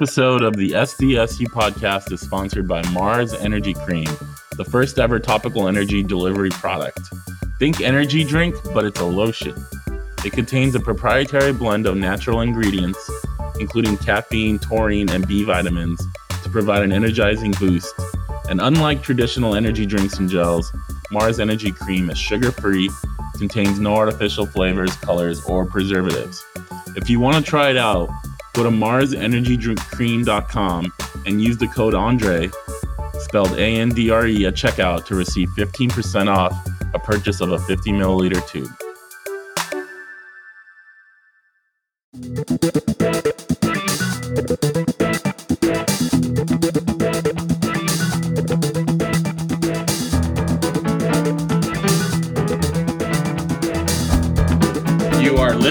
episode of the SDSU podcast is sponsored by Marz Energy Cream, the first ever topical energy delivery product. Think energy drink, but it's a lotion. It contains a proprietary blend of natural ingredients, including caffeine, taurine, and B vitamins, to provide an energizing boost. And unlike traditional energy drinks and gels, Marz Energy Cream is sugar free, contains no artificial flavors, colors, or preservatives. If you want to try it out, go to marzenergydrinkcream.com and use the code Andre, spelled A N D R E, at checkout to receive 15% off a purchase of a 50 milliliter tube.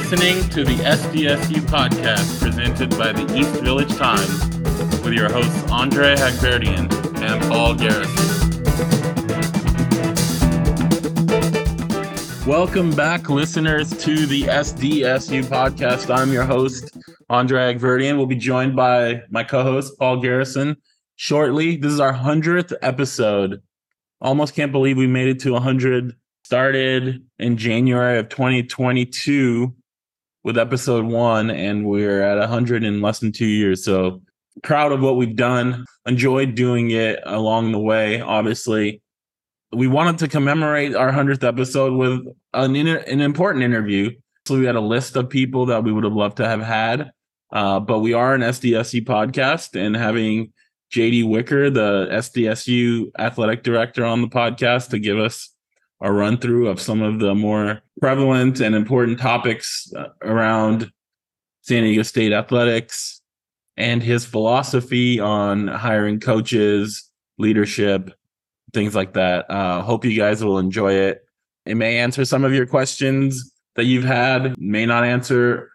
Listening to the SDSU podcast presented by the East Village Times with your hosts Andre Hagverdian and Paul Garrison. Welcome back, listeners, to the SDSU podcast. I'm your host, Andre Agverdian. We'll be joined by my co host, Paul Garrison, shortly. This is our 100th episode. Almost can't believe we made it to 100 started in January of 2022 with episode one, and we're at 100 in less than two years. So proud of what we've done. Enjoyed doing it along the way. Obviously, we wanted to commemorate our 100th episode with an inter- an important interview. So we had a list of people that we would have loved to have had. Uh, but we are an SDSU podcast, and having JD Wicker, the SDSU athletic director, on the podcast to give us a run through of some of the more prevalent and important topics uh, around San Diego State athletics and his philosophy on hiring coaches, leadership, things like that. Uh, hope you guys will enjoy it. It may answer some of your questions that you've had, may not answer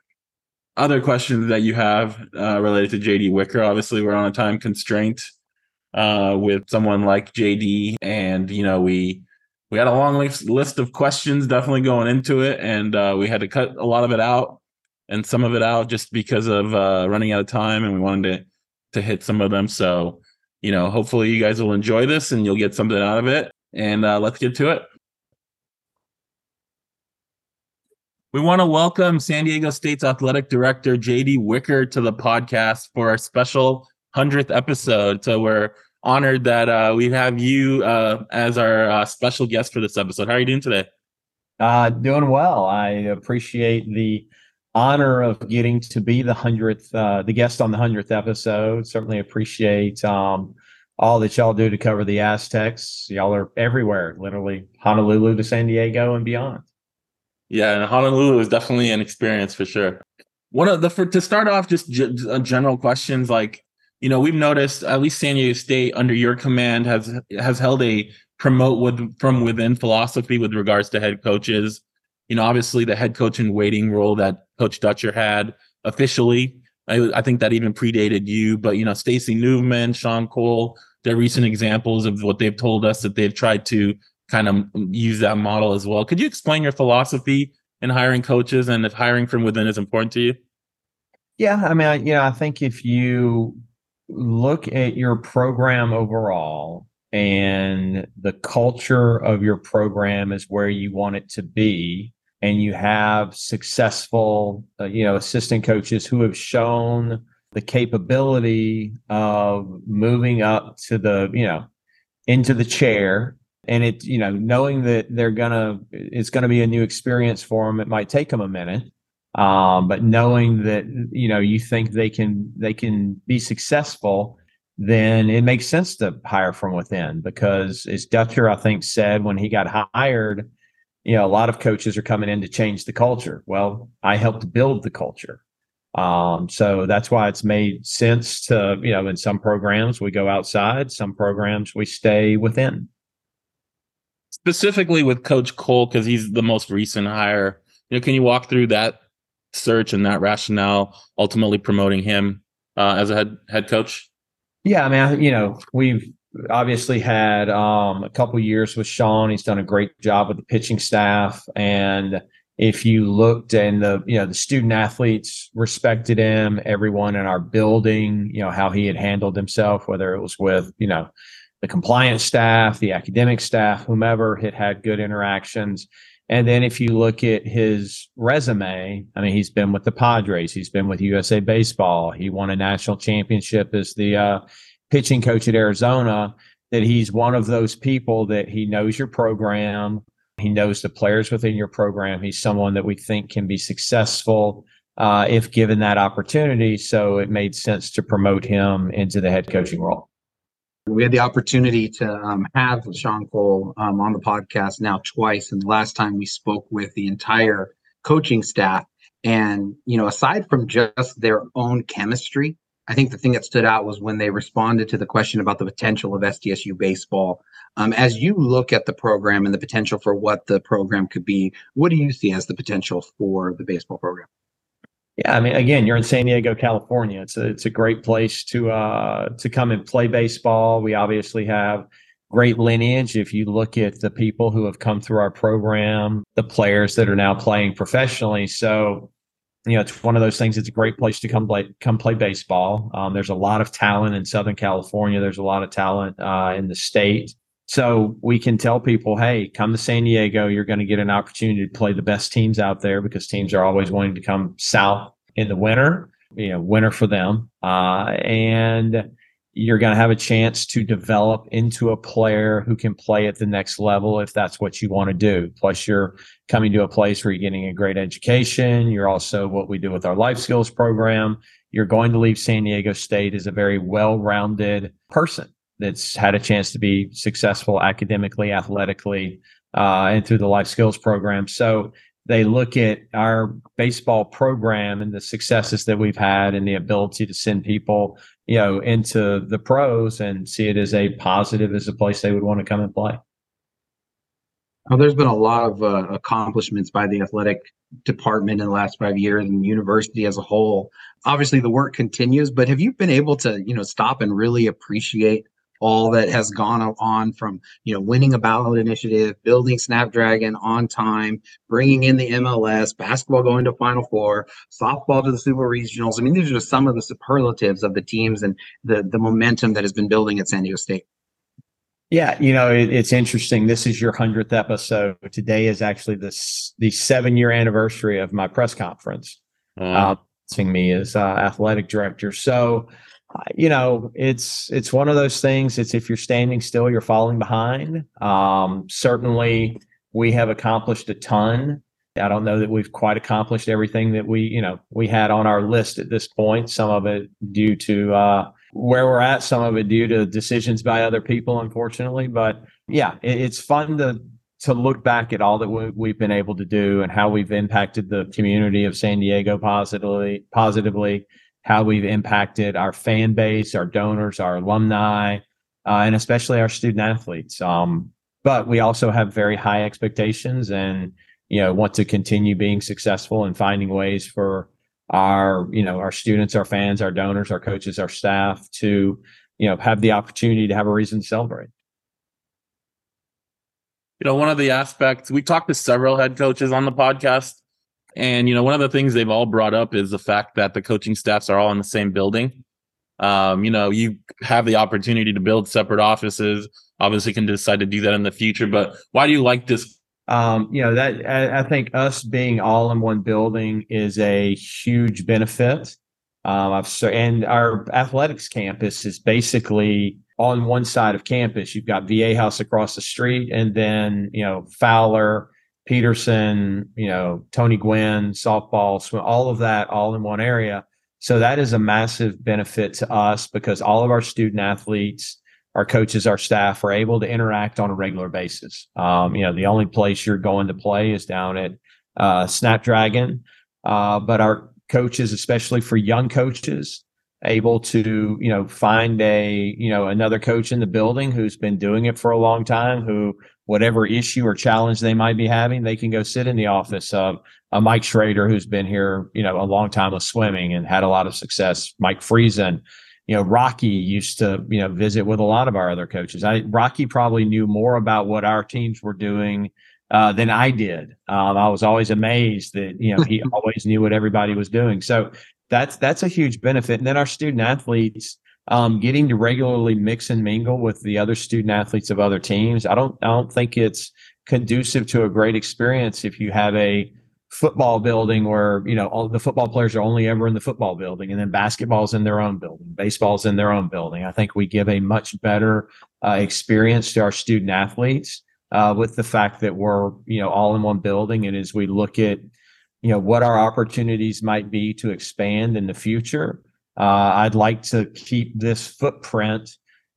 other questions that you have uh, related to JD Wicker. Obviously, we're on a time constraint uh, with someone like JD, and you know we we had a long list of questions definitely going into it and uh, we had to cut a lot of it out and some of it out just because of uh, running out of time and we wanted to to hit some of them. So you know hopefully you guys will enjoy this and you'll get something out of it and uh, let's get to it. We want to welcome san diego state's athletic director jd wicker to the podcast for our special 100th episode. So we're honored that uh, we have you uh, as our uh, special guest for this episode. How are you doing today? Uh, doing well. I appreciate the honor of getting to be the hundredth, uh, the guest on the hundredth episode. Certainly appreciate um, all that y'all do to cover the Aztecs. Y'all are everywhere, literally Honolulu to San Diego and beyond. Yeah, and Honolulu is definitely an experience for sure. One of the for to start off, just g- general questions like you know, we've noticed at least San Diego State under your command has has held a promote with from within philosophy with regards to head coaches. You know, obviously the head coach in waiting role that Coach Dutcher had officially. I, I think that even predated you, but you know, Stacey Nuveman, Shaun Cole, they're recent examples of what they've told us that they've tried to kind of use that model as well. Could you explain your philosophy in hiring coaches and if hiring from within is important to you? Yeah, I mean, I, you know, I think if you look at your program overall and the culture of your program is where you want it to be. And you have successful uh, you know assistant coaches who have shown the capability of moving up to the you know into the chair. And it you know knowing that they're gonna it's gonna be a new experience for them it might take them a minute um, but knowing that you know you think they can they can be successful then it makes sense to hire from within because as Dutcher I think said when he got hired you know a lot of coaches are coming in to change the culture. Well I helped build the culture. Um, so that's why it's made sense to you know in some programs we go outside some programs we stay within. Specifically with coach Cole because he's the most recent hire you know can you walk through that search and that rationale ultimately promoting him uh, as a head head coach? Yeah, I mean, you know, we've obviously had um, a couple years with Shaun. He's done a great job with the pitching staff, and if you looked and the you know the student athletes respected him everyone in our building you know how he had handled himself whether it was with you know the compliance staff the academic staff whomever had had good interactions and then if you look at his resume i mean he's been with the padres he's been with usa baseball he won a national championship as the uh, pitching coach at arizona that he's one of those people that he knows your program he knows the players within your program. He's someone that we think can be successful uh, if given that opportunity. So it made sense to promote him into the head coaching role. We had the opportunity to um, have Shaun Cole um, on the podcast now twice. And the last time we spoke with the entire coaching staff. And, you know, aside from just their own chemistry, I think the thing that stood out was when they responded to the question about the potential of SDSU baseball. Um, as you look at the program and the potential for what the program could be, what do you see as the potential for the baseball program? Yeah, I mean, again, you're in San Diego, California. It's a it's a great place to uh, to come and play baseball. We obviously have great lineage. If you look at the people who have come through our program, the players that are now playing professionally, so you know, it's one of those things. It's a great place to come play come play baseball. Um, there's a lot of talent in Southern California. There's a lot of talent uh, in the state. So we can tell people, hey, come to San Diego. You're going to get an opportunity to play the best teams out there because teams are always wanting to come south in the winter. You know, winter for them, uh, and you're going to have a chance to develop into a player who can play at the next level if that's what you want to do. Plus, you're coming to a place where you're getting a great education. You're also what we do with our life skills program. You're going to leave San Diego State as a very well rounded person that's had a chance to be successful academically, athletically, uh, and through the life skills program. So they look at our baseball program and the successes that we've had and the ability to send people you know, into the pros and see it as a positive as a place they would want to come and play. Well, there's been a lot of uh, accomplishments by the athletic department in the last five years and university as a whole. Obviously, the work continues, but have you been able to, you know, stop and really appreciate all that has gone on from you know winning a ballot initiative, building Snapdragon on time, bringing in the MLS, basketball going to Final Four, softball to the Super Regionals. I mean, these are just some of the superlatives of the teams and the the momentum that has been building at San Diego State. Yeah, you know it, it's interesting. This is your hundredth episode. Today is actually this the seven year anniversary of my press conference. Uh, me as uh, athletic director. So you know, it's it's one of those things. It's if you're standing still, you're falling behind. Um, certainly, we have accomplished a ton. I don't know that we've quite accomplished everything that we, you know, we had on our list at this point. Some of it due to uh, where we're at, some of it due to decisions by other people, unfortunately. But yeah, it, it's fun to to look back at all that we, we've been able to do and how we've impacted the community of San Diego positively. Positively, how we've impacted our fan base, our donors, our alumni, uh, and especially our student athletes. Um, but we also have very high expectations and you know want to continue being successful and finding ways for our you know our students our fans our donors our coaches our staff to you know have the opportunity to have a reason to celebrate you know one of the aspects we talked to several head coaches on the podcast and you know, one of the things they've all brought up is the fact that the coaching staffs are all in the same building. Um, you know, you have the opportunity to build separate offices. Obviously, can decide to do that in the future. But why do you like this? Um, you know, that I, I think us being all in one building is a huge benefit. Um, I've so and our athletics campus is basically on one side of campus. You've got Viejas across the street, and then you know Fowler Peterson, you know, Tony Gwynn, softball, swim, all of that all in one area. So that is a massive benefit to us because all of our student athletes, our coaches, our staff are able to interact on a regular basis. Um, you know, the only place you're going to play is down at uh, Snapdragon, uh, but our coaches, especially for young coaches, able to you know find a you know another coach in the building who's been doing it for a long time who whatever issue or challenge they might be having, they can go sit in the office of a Mike Shrader who's been here, you know, a long time with swimming and had a lot of success. Mike Friesen, you know, Rocky used to, you know, visit with a lot of our other coaches. I Rocky probably knew more about what our teams were doing uh, than I did. Um, I was always amazed that you know he always knew what everybody was doing. So that's that's a huge benefit. And then our student athletes um, getting to regularly mix and mingle with the other student athletes of other teams. I don't I don't think it's conducive to a great experience if you have a football building where you know all the football players are only ever in the football building and then basketball's in their own building baseball's in their own building i think we give a much better uh, experience to our student athletes uh, with the fact that we're you know all in one building and as we look at you know what our opportunities might be to expand in the future uh, i'd like to keep this footprint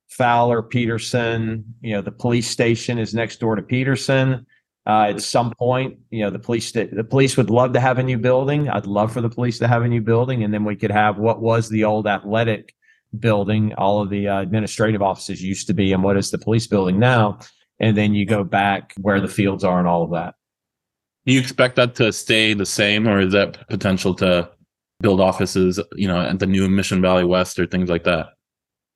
fowler peterson you know the police station is next door to peterson uh, at some point, you know, the police the police would love to have a new building. I'd love for the police to have a new building, and then we could have what was the old athletic building. All of the uh, administrative offices used to be, and what is the police building now? And then you go back where the fields are and all of that. Do you expect that to stay the same, or is that potential to build offices, you know, at the new Mission Valley West or things like that?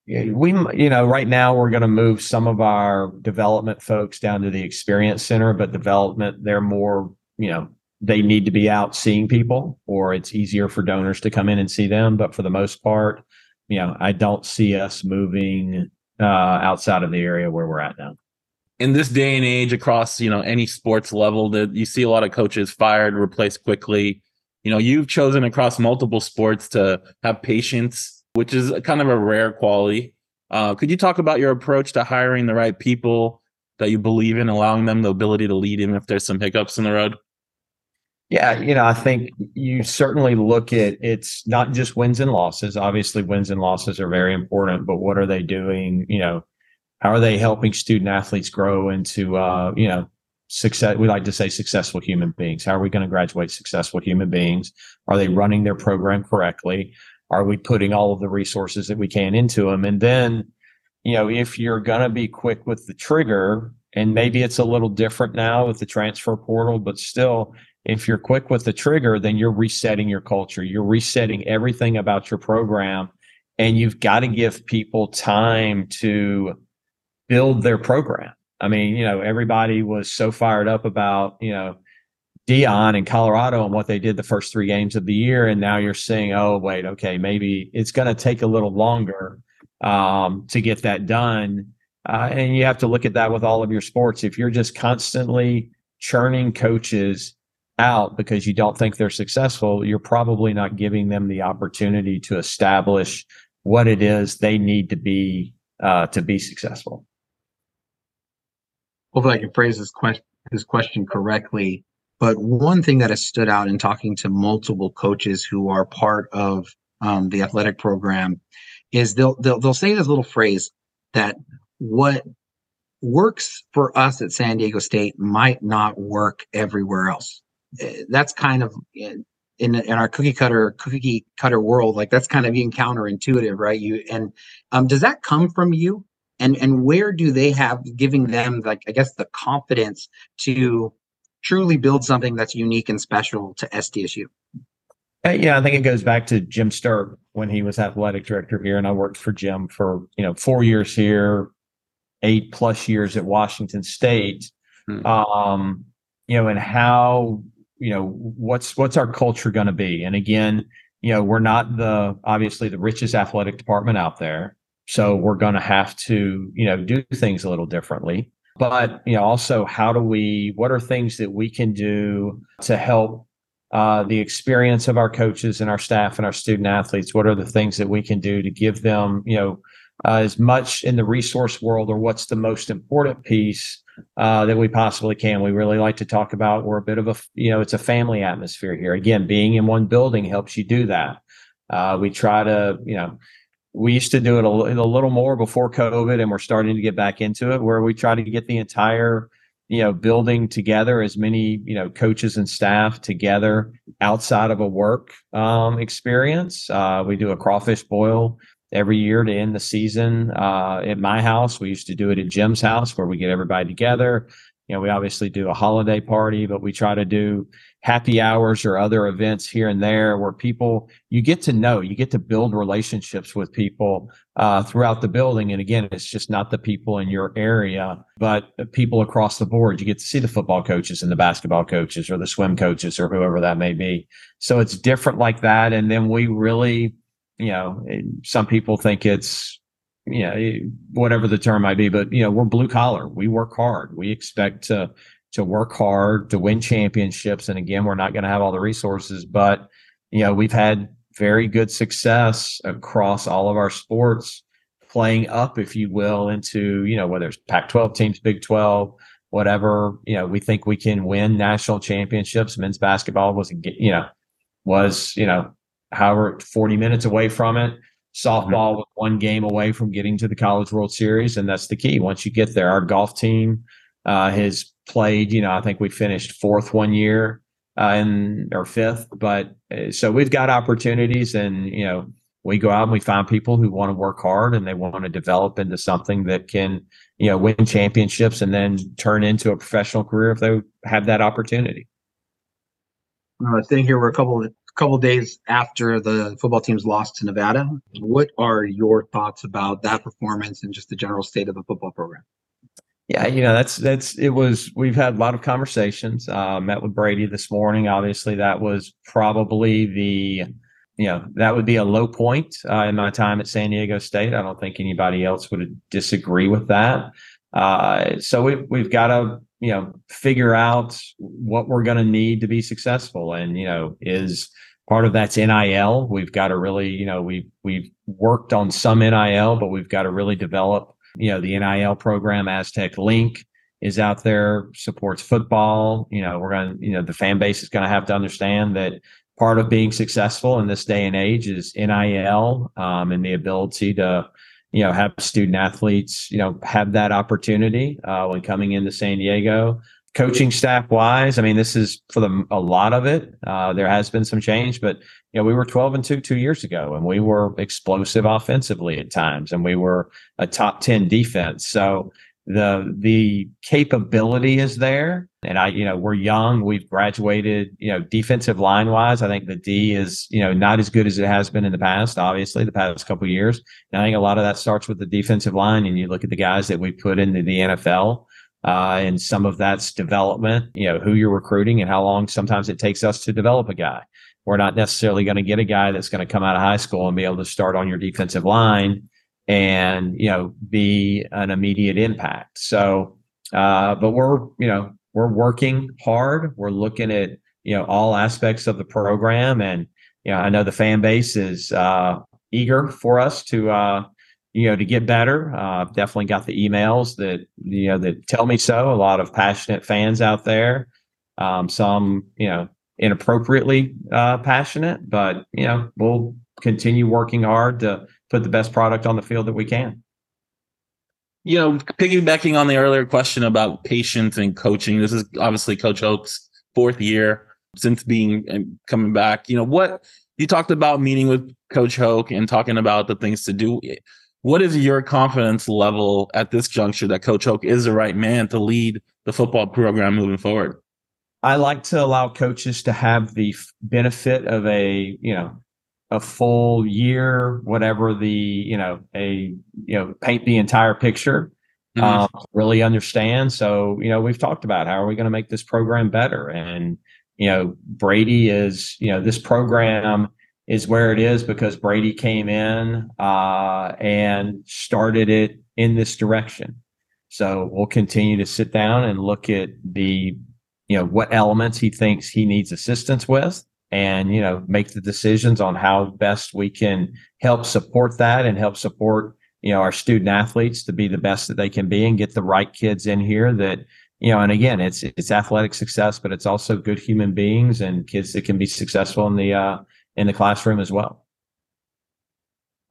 Yeah, we you know right now we're going to move some of our development folks down to the experience center but development they're more you know they need to be out seeing people or it's easier for donors to come in and see them but for the most part you know i don't see us moving uh, outside of the area where we're at now in this day and age across you know any sports level that you see a lot of coaches fired replaced quickly you know you've chosen across multiple sports to have patience which is kind of a rare quality. Uh, could you talk about your approach to hiring the right people that you believe in, allowing them the ability to lead even if there's some hiccups in the road? Yeah, you know, I think you certainly look at it's not just wins and losses. Obviously, wins and losses are very important, but what are they doing? You know, how are they helping student athletes grow into, uh, you know, success? We like to say successful human beings. How are we going to graduate successful human beings? Are they running their program correctly? Are we putting all of the resources that we can into them? And then, you know, if you're going to be quick with the trigger, and maybe it's a little different now with the transfer portal, but still, if you're quick with the trigger, then you're resetting your culture. You're resetting everything about your program. And you've got to give people time to build their program. I mean, you know, everybody was so fired up about, you know, Deion in Colorado and what they did the first three games of the year. And now you're saying, oh, wait, okay, maybe it's going to take a little longer um, to get that done. Uh, and you have to look at that with all of your sports. If you're just constantly churning coaches out because you don't think they're successful, you're probably not giving them the opportunity to establish what it is they need to be uh, to be successful. Hopefully, I can phrase this question question correctly. But one thing that has stood out in talking to multiple coaches who are part of um, the athletic program is they'll, they'll they'll say this little phrase that what works for us at San Diego State might not work everywhere else. Eh, that's kind of in, in, in our cookie cutter cookie cutter world, like that's kind of being counterintuitive, right? You and um, does that come from you? And and where do they have giving them like I guess the confidence to truly build something that's unique and special to SDSU? Uh, yeah, I think it goes back to Jim Sterk when he was athletic director here, and I worked for Jim for you know four years here, eight plus years at Washington State. Hmm. Um, you know, and how you know what's what's our culture going to be? And again, you know, we're not the obviously the richest athletic department out there, so we're going to have to you know do things a little differently. But you know also how do we what are things that we can do to help uh, the experience of our coaches and our staff and our student athletes? What are the things that we can do to give them you know uh, as much in the resource world or what's the most important piece uh, that we possibly can? We really like to talk about we're a bit of a you know it's a family atmosphere here. Again being in one building helps you do that. Uh, we try to you know we used to do it a, a, little more before COVID, and we're starting to get back into it, where we try to get the entire you know building together, as many you know coaches and staff together outside of a work um, experience. Uh, we do a crawfish boil every year to end the season uh, at my house. We used to do it at Jim's house, where we get everybody together. You know, we obviously do a holiday party, but we try to do happy hours or other events here and there where people you get to know you get to build relationships with people uh, throughout the building. And again it's just not the people in your area but people across the board. You get to see the football coaches and the basketball coaches or the swim coaches or whoever that may be. So it's different like that. And then we really you know some people think it's you know whatever the term might be but you know we're blue collar. We work hard. We expect to to work hard to win championships. And again, we're not going to have all the resources, but you know, we've had very good success across all of our sports playing up, if you will, into, you know, whether it's Pac 12 teams, Big 12, whatever, you know, we think we can win national championships. Men's basketball was, you know, was, you know, however, 40 minutes away from it. Softball was one game away from getting to the College World Series. And that's the key. Once you get there, our golf team uh, has played. You know, I think we finished fourth one year uh, and or fifth, but uh, so we've got opportunities, and you know, we go out and we find people who want to work hard and they want to develop into something that can you know win championships and then turn into a professional career if they have that opportunity. Uh, staying here, we're a couple of couple days after the football team's lost to Nevada. What are your thoughts about that performance and just the general state of the football program? Yeah, you know that's that's it was. We've had a lot of conversations. Uh, met with Brady this morning. Obviously, that was probably the you know that would be a low point uh, in my time at San Diego State. I don't think anybody else would disagree with that. Uh, so we we've got to you know figure out what we're going to need to be successful, and you know is part of that's NIL. We've got to really you know we we've worked on some NIL, but we've got to really develop you know, the NIL program, Aztec Link is out there, supports football. You know, we're going to, you know, the fan base is going to have to understand that part of being successful in this day and age is NIL um, and the ability to, you know, have student athletes, you know, have that opportunity uh, when coming into San Diego. Coaching staff wise, I mean, this is for the a lot of it. Uh, there has been some change, but you know, we were 12 and 2 two years ago, and we were explosive offensively at times, and we were a top 10 defense. So the the capability is there. And I, you know, we're young. We've graduated, you know, defensive line wise. I think the D is, you know, not as good as it has been in the past, obviously, the past couple years. And I think a lot of that starts with the defensive line. And you look at the guys that we put into the NFL. Uh, and some of that's development, you know, who you're recruiting and how long sometimes it takes us to develop a guy. We're not necessarily going to get a guy that's going to come out of high school and be able to start on your defensive line and you know be an immediate impact. So, uh, but we're you know we're working hard. We're looking at you know all aspects of the program, and you know I know the fan base is uh, eager for us to uh, you know to get better. Uh, definitely got the emails that you know that tell me so. A lot of passionate fans out there. Um, some you know inappropriately uh, passionate, but you know we'll continue working hard to put the best product on the field that we can. You know, piggybacking on the earlier question about patience and coaching, this is obviously Coach Hoke's fourth year since being and coming back. You know, what you talked about meeting with Coach Hoke and talking about the things to do. What is your confidence level at this juncture that Coach Hoke is the right man to lead the football program moving forward? I like to allow coaches to have the benefit of a, you know, a full year, whatever the, you know, a, you know, paint the entire picture, mm-hmm. um, really understand. So, you know, we've talked about how are we going to make this program better? And, you know, Brady is, you know, this program is where it is because Brady came in uh, and started it in this direction. So we'll continue to sit down and look at the you know what elements he thinks he needs assistance with and you know make the decisions on how best we can help support that and help support you know our student athletes to be the best that they can be and get the right kids in here that you know and again it's it's athletic success but it's also good human beings and kids that can be successful in the uh in the classroom as well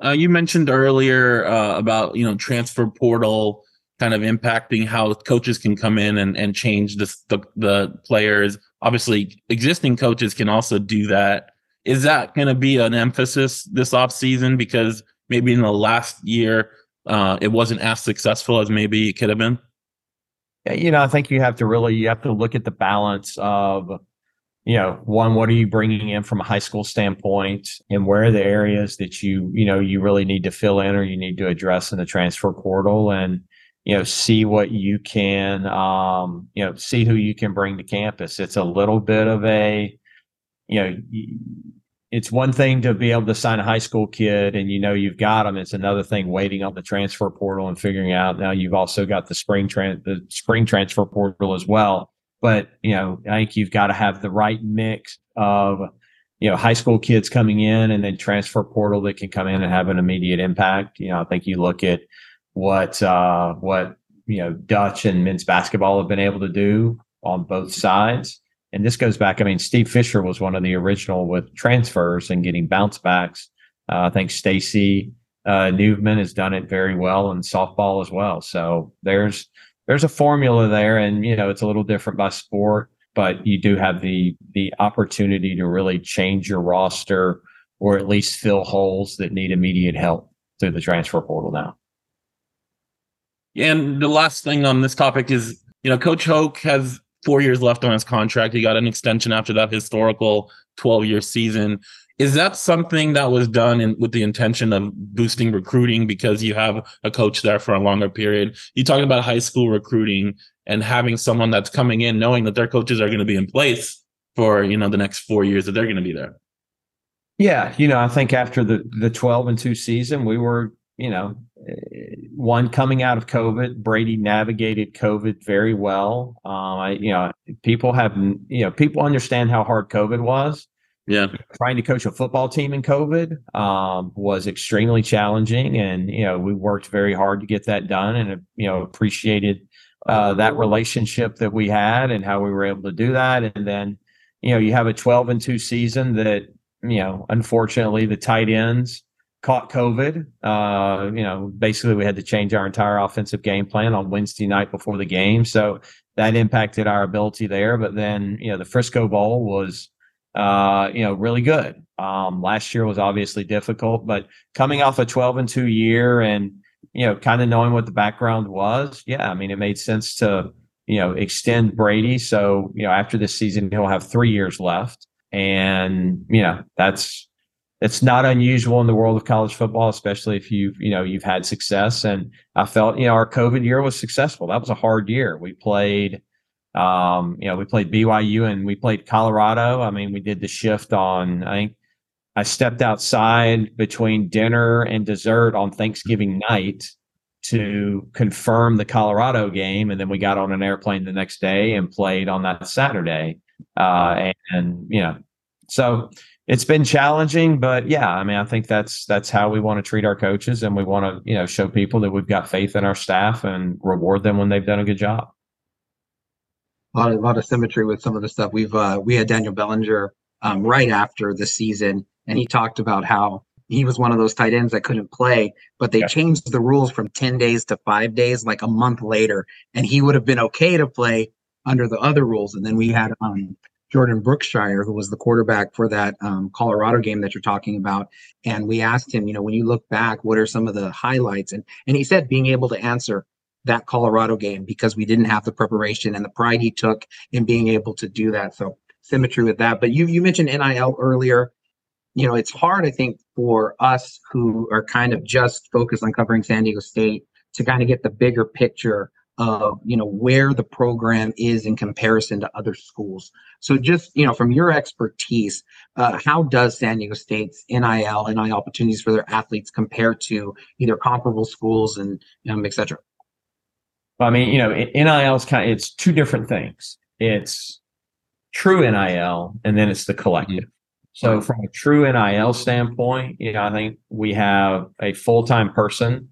uh, you mentioned earlier uh, about you know transfer portal kind of impacting how coaches can come in and, and change the, the, the players. Obviously, existing coaches can also do that. Is that going to be an emphasis this off season? Because maybe in the last year, uh, it wasn't as successful as maybe it could have been. You know, I think you have to really you have to look at the balance of you know, one, what are you bringing in from a high school standpoint, and where are the areas that you you know you really need to fill in or you need to address in the transfer portal, and you know, see what you can, um, you know, see who you can bring to campus. It's a little bit of a, you know, it's one thing to be able to sign a high school kid and you know you've got them. It's another thing waiting on the transfer portal and figuring out now you've also got the spring tran- the spring transfer portal as well. But you know, I think you've got to have the right mix of you know high school kids coming in and then transfer portal that can come in and have an immediate impact. You know, I think you look at what uh, what you know Dutch and men's basketball have been able to do on both sides and this goes back. I mean, Steve Fisher was one of the original with transfers and getting bounce backs. Uh, I think Stacey uh, Nuveman has done it very well in softball as well. So there's there's a formula there, and you know it's a little different by sport, but you do have the the opportunity to really change your roster or at least fill holes that need immediate help through the transfer portal now. And the last thing on this topic is, you know, Coach Hoke has four years left on his contract. He got an extension after that historical 12 year season. Is that something that was done in, with the intention of boosting recruiting because you have a coach there for a longer period? You talked about high school recruiting and having someone that's coming in knowing that their coaches are going to be in place for you know the next four years that they're going to be there. Yeah, you know, I think after the the 12 and 2 season, we were, you know, one coming out of COVID, Brady navigated COVID very well. Um, you know, people have, you know, people understand how hard COVID was. Yeah, trying to coach a football team in COVID um, was extremely challenging, and you know, we worked very hard to get that done, and you know, appreciated uh, that relationship that we had and how we were able to do that. And then, you know, you have a 12 and two season that, you know, unfortunately, the tight ends caught COVID. Uh, you know, basically we had to change our entire offensive game plan on Wednesday night before the game. So that impacted our ability there. But then, you know, the Frisco Bowl was, uh, you know, really good. Um, last year was obviously difficult, but coming off a 12 and 2 year and, you know, kind of knowing what the background was, yeah, I mean, it made sense to, you know, extend Brady. So, you know, after this season, he'll have three years left. And, you know, that's, it's not unusual in the world of college football, especially if you've, you know, you've had success. And I felt, you know, our COVID year was successful. That was a hard year. We played, um, you know, we played BYU and we played Colorado. I mean, we did the shift on, I think I stepped outside between dinner and dessert on Thanksgiving night to confirm the Colorado game. And then we got on an airplane the next day and played on that Saturday. Uh, and, and, you know, so it's been challenging, but yeah, I mean, I think that's that's how we want to treat our coaches, and we want to you know show people that we've got faith in our staff and reward them when they've done a good job. A lot of, a lot of symmetry with some of the stuff we've uh, we had Daniel Bellinger um, right after the season, and he talked about how he was one of those tight ends that couldn't play, but they yeah. changed the rules from 10 days to five days, like a month later, and he would have been okay to play under the other rules. And then we had um, Jordan Brookshire, who was the quarterback for that um, Colorado game that you're talking about. And we asked him, you know, when you look back, what are some of the highlights? And and he said being able to answer that Colorado game because we didn't have the preparation and the pride he took in being able to do that. So symmetry with that. But you you mentioned NIL earlier. You know, it's hard, I think, for us who are kind of just focused on covering San Diego State to kind of get the bigger picture of you know where the program is in comparison to other schools. So just you know from your expertise, uh, how does San Diego State's NIL NIL opportunities for their athletes compare to either comparable schools and um, et cetera? I mean, you know, NIL is kind of it's two different things. It's true NIL, and then it's the collective. So from a true NIL standpoint, you know, I think we have a full time person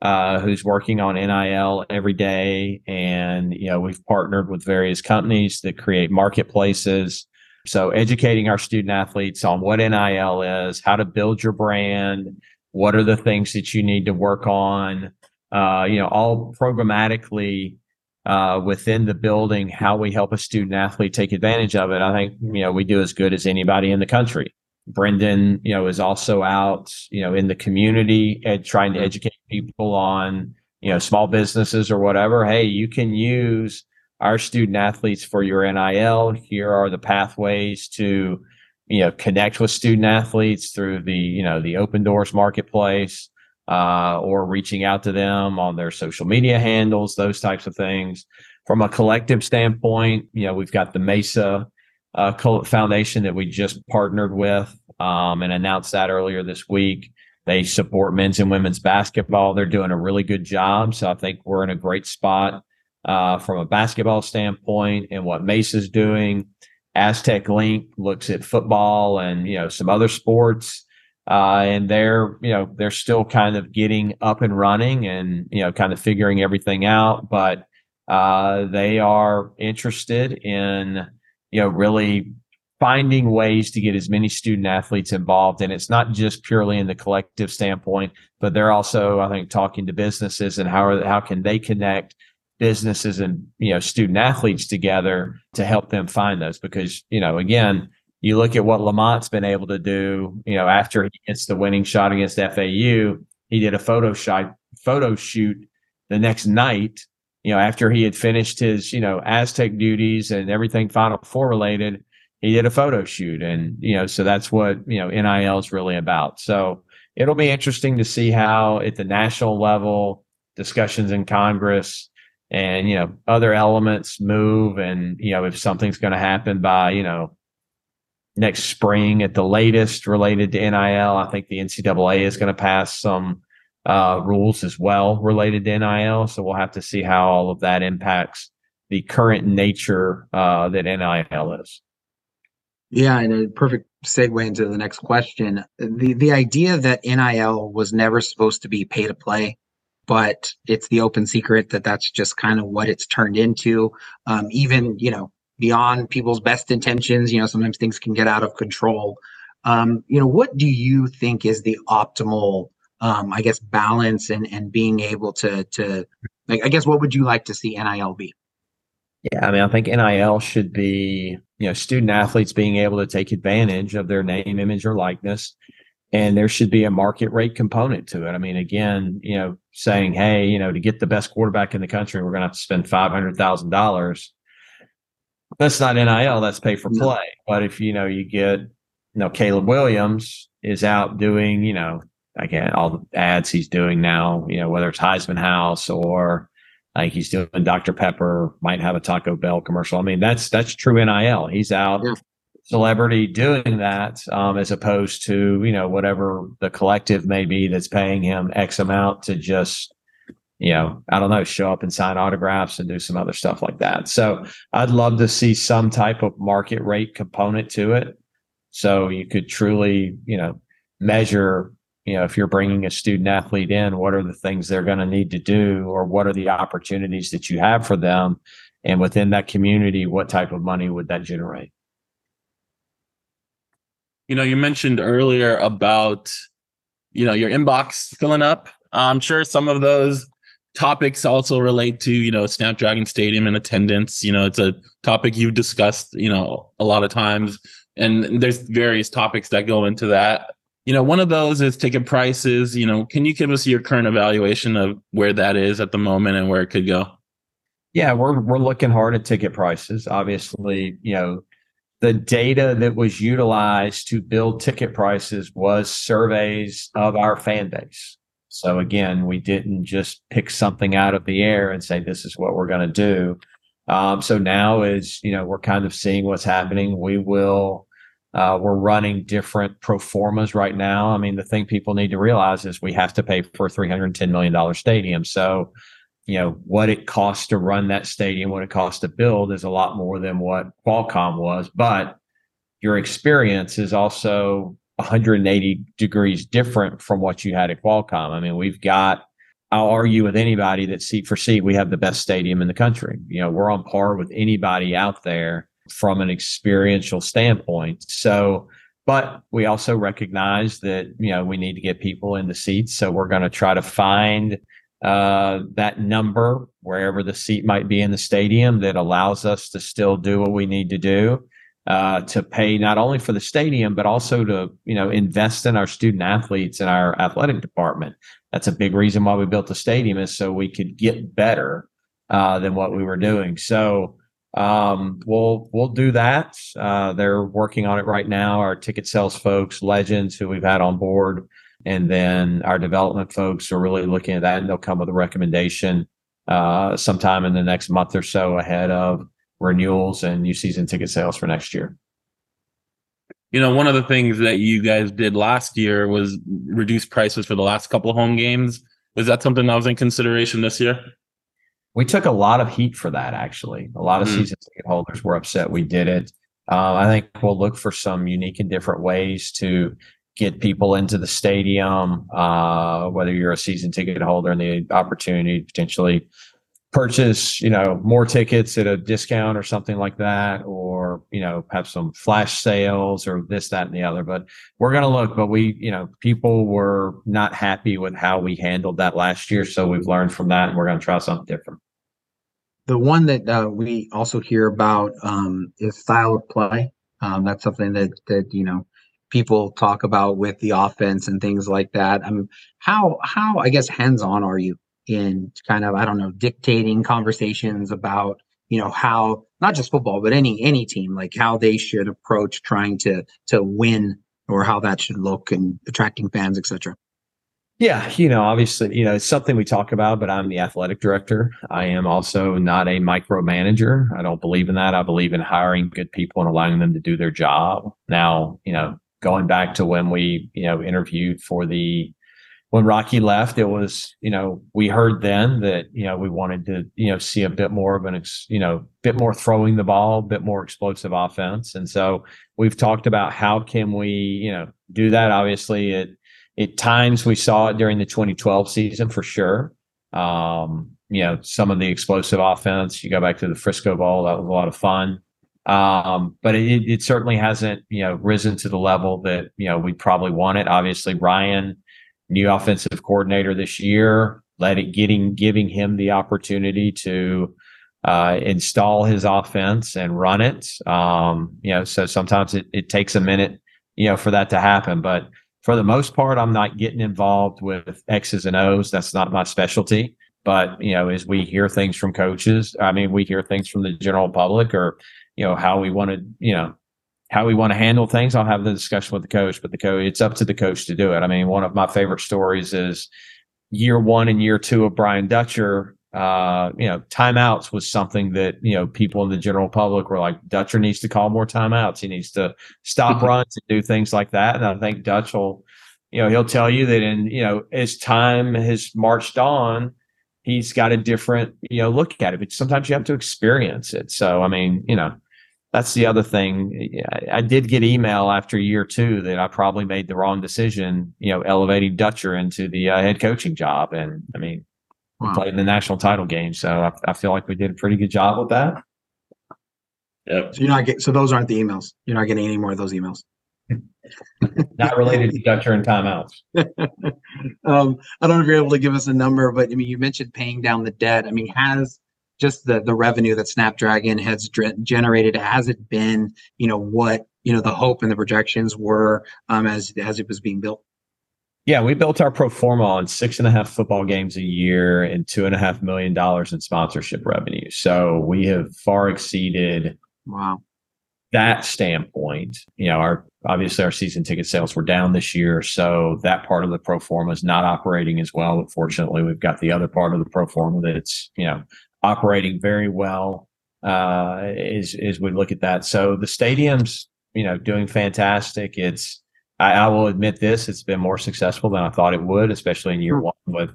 uh, who's working on NIL every day. And, you know, we've partnered with various companies that create marketplaces. So educating our student athletes on what NIL is, how to build your brand, what are the things that you need to work on, uh, you know, all programmatically uh, within the building, how we help a student athlete take advantage of it. I think, you know, we do as good as anybody in the country. Brendan, you know, is also out, you know, in the community and trying to educate people on, you know, small businesses or whatever. Hey, you can use our student athletes for your NIL. Here are the pathways to, you know, connect with student athletes through the, you know, the Opendorse marketplace, uh, or reaching out to them on their social media handles, those types of things. From a collective standpoint, you know, we've got the Mesa uh, Foundation that we just partnered with um, and announced that earlier this week. They support men's and women's basketball. They're doing a really good job. So I think we're in a great spot uh, from a basketball standpoint and what Mesa's doing. Aztec Link looks at football and you know some other sports, uh, and they're you know they're still kind of getting up and running and you know kind of figuring everything out, but uh, they are interested in you know really finding ways to get as many student athletes involved. And it's not just purely in the collective standpoint, but they're also, I think, talking to businesses and how are, how can they connect businesses and you know student athletes together to help them find those because you know again you look at what Lamont's been able to do you know after he gets the winning shot against FAU he did a photo shot photo shoot the next night you know after he had finished his you know Aztec duties and everything final four related he did a photo shoot. And you know so that's what you know NIL is really about. So it'll be interesting to see how at the national level discussions in Congress and you know other elements move and you know if something's going to happen by you know next spring at the latest related to nil i think the ncaa is going to pass some uh, rules as well related to nil so we'll have to see how all of that impacts the current nature uh, that nil is. Yeah and a perfect segue into the next question. The the idea that nil was never supposed to be pay to play but it's the open secret that that's just kind of what it's turned into. Um, even, you know, beyond people's best intentions, you know, sometimes things can get out of control. Um, you know, what do you think is the optimal, um, I guess, balance and, and being able to, to, like, I guess, what would you like to see NIL be? Yeah, I mean, I think NIL should be, you know, student athletes being able to take advantage of their name, image, or likeness and there should be a market rate component to it. I mean, again, you know, saying, hey, you know, to get the best quarterback in the country, we're going to have to spend five hundred thousand dollars. That's not NIL. That's pay for play. But if you know you get, you know, Caleb Williams is out doing, you know, again all the ads he's doing now, you know, whether it's Heisman House or like he's doing Dr Pepper, might have a Taco Bell commercial. I mean, that's that's true NIL. He's out yeah celebrity doing that um, as opposed to you know whatever the collective may be that's paying him x amount to just you know i don't know show up and sign autographs and do some other stuff like that. So i'd love to see some type of market rate component to it. So you could truly you know measure you know if you're bringing a student athlete in what are the things they're going to need to do or what are the opportunities that you have for them? And within that community what type of money would that generate? You know, you mentioned earlier about, you know, your inbox filling up. I'm sure some of those topics also relate to, you know, Snapdragon Stadium and attendance. You know, it's a topic you've discussed, you know, a lot of times. And there's various topics that go into that. You know, one of those is ticket prices. You know, can you give us your current evaluation of where that is at the moment and where it could go? Yeah, we're we're looking hard at ticket prices. Obviously, you know, the data that was utilized to build ticket prices was surveys of our fan base. So again, we didn't just pick something out of the air and say this is what we're going to do. Um, so now is you know we're kind of seeing what's happening. We will uh, we're running different pro formas right now. I mean, the thing people need to realize is we have to pay for a three hundred ten million dollar stadium. So you know what it costs to run that stadium, what it costs to build is a lot more than what Qualcomm was. But your experience is also 180 degrees different from what you had at Qualcomm. I mean, we've got. I'll argue with anybody that seat for seat, we have the best stadium in the country. You know, we're on par with anybody out there from an experiential standpoint. So, but we also recognize that, you know, we need to get people in the seats. So we're going to try to find uh, that number wherever the seat might be in the stadium that allows us to still do what we need to do uh, to pay not only for the stadium but also to you know invest in our student athletes and our athletic department. That's a big reason why we built the stadium is so we could get better uh, than what we were doing. So um, we'll we'll do that. Uh, they're working on it right now. Our ticket sales folks, legends who we've had on board, and then our development folks are really looking at that, and they'll come with a recommendation uh, sometime in the next month or so ahead of renewals and new season ticket sales for next year. You know, one of the things that you guys did last year was reduce prices for the last couple of home games. Was that something that was in consideration this year? We took a lot of heat for that, actually. A lot of mm. season ticket holders were upset we did it. Uh, I think we'll look for some unique and different ways to get people into the stadium, uh, whether you're a season ticket holder and the opportunity to potentially purchase, you know, more tickets at a discount or something like that, or, you know, have some flash sales or this, that, and the other. But we're going to look, but we, you know, people were not happy with how we handled that last year. So we've learned from that and we're going to try something different. The one that uh, we also hear about um, is style of play. Um, that's something that, that, you know, people talk about with the offense and things like that. I mean, how, how, I guess, hands on are you in kind of I don't know dictating conversations about you know how not just football but any any team like how they should approach trying to to win or how that should look and attracting fans etc yeah you know obviously you know it's something we talk about but i'm the athletic director. I am also not a micromanager. I don't believe in that. I believe in hiring good people and allowing them to do their job. Now you know going back to when we you know interviewed for the when Rocky left, it was, you know, we heard then that, you know, we wanted to, you know, see a bit more of an, ex, you know, bit more throwing the ball, a bit more explosive offense. And so we've talked about how can we, you know, do that. Obviously, at, at times we saw it during the 2012 season for sure. Um, you know, some of the explosive offense, you go back to the Frisco Bowl, that was a lot of fun. Um, but it, it certainly hasn't, you know, risen to the level that, you know, we probably want it. Obviously, Ryan, new offensive coordinator this year, let it getting giving him the opportunity to uh, install his offense and run it. Um, you know, so sometimes it, it takes a minute, you know, for that to happen. But for the most part, I'm not getting involved with X's and O's. That's not my specialty. But you know, as we hear things from coaches, I mean, we hear things from the general public, or you know, how we want to, you know, how we want to handle things. I'll have the discussion with the coach, but the coach, it's up to the coach to do it. I mean, one of my favorite stories is year one and year two of Brian Dutcher. Uh, you know, timeouts was something that, you know, people in the general public were like, Dutcher needs to call more timeouts. He needs to stop mm-hmm. runs and do things like that. And I think Dutch will, you know, he'll tell you that in, you know, as time has marched on, he's got a different, you know, look at it. But sometimes you have to experience it. So, I mean, you know, that's the other thing. I, I, did get email after year two that I probably made the wrong decision, you know, elevating Dutcher into the uh, head coaching job. And I mean, wow. we played in the national title game. So I, I, feel like we did a pretty good job with that. Yep. So you're not getting, so those aren't the emails. You're not getting any more of those emails. not related to Dutcher and timeouts. um, I don't know if you're able to give us a number, but I mean, you mentioned paying down the debt. I mean, has just the the revenue that Snapdragon has generated has it been you know what you know the hope and the projections were um, as as it was being built? Yeah, we built our pro forma on six and a half football games a year and two and a half million dollars in sponsorship revenue. So we have far exceeded wow that standpoint. You know, our obviously our season ticket sales were down this year, so that part of the pro forma is not operating as well. But fortunately, we've got the other part of the pro forma that's you know operating very well uh, as as we look at that. So the stadium's you know doing fantastic. It's I, I, will admit this; it's been more successful than I thought it would, especially in year hmm. one with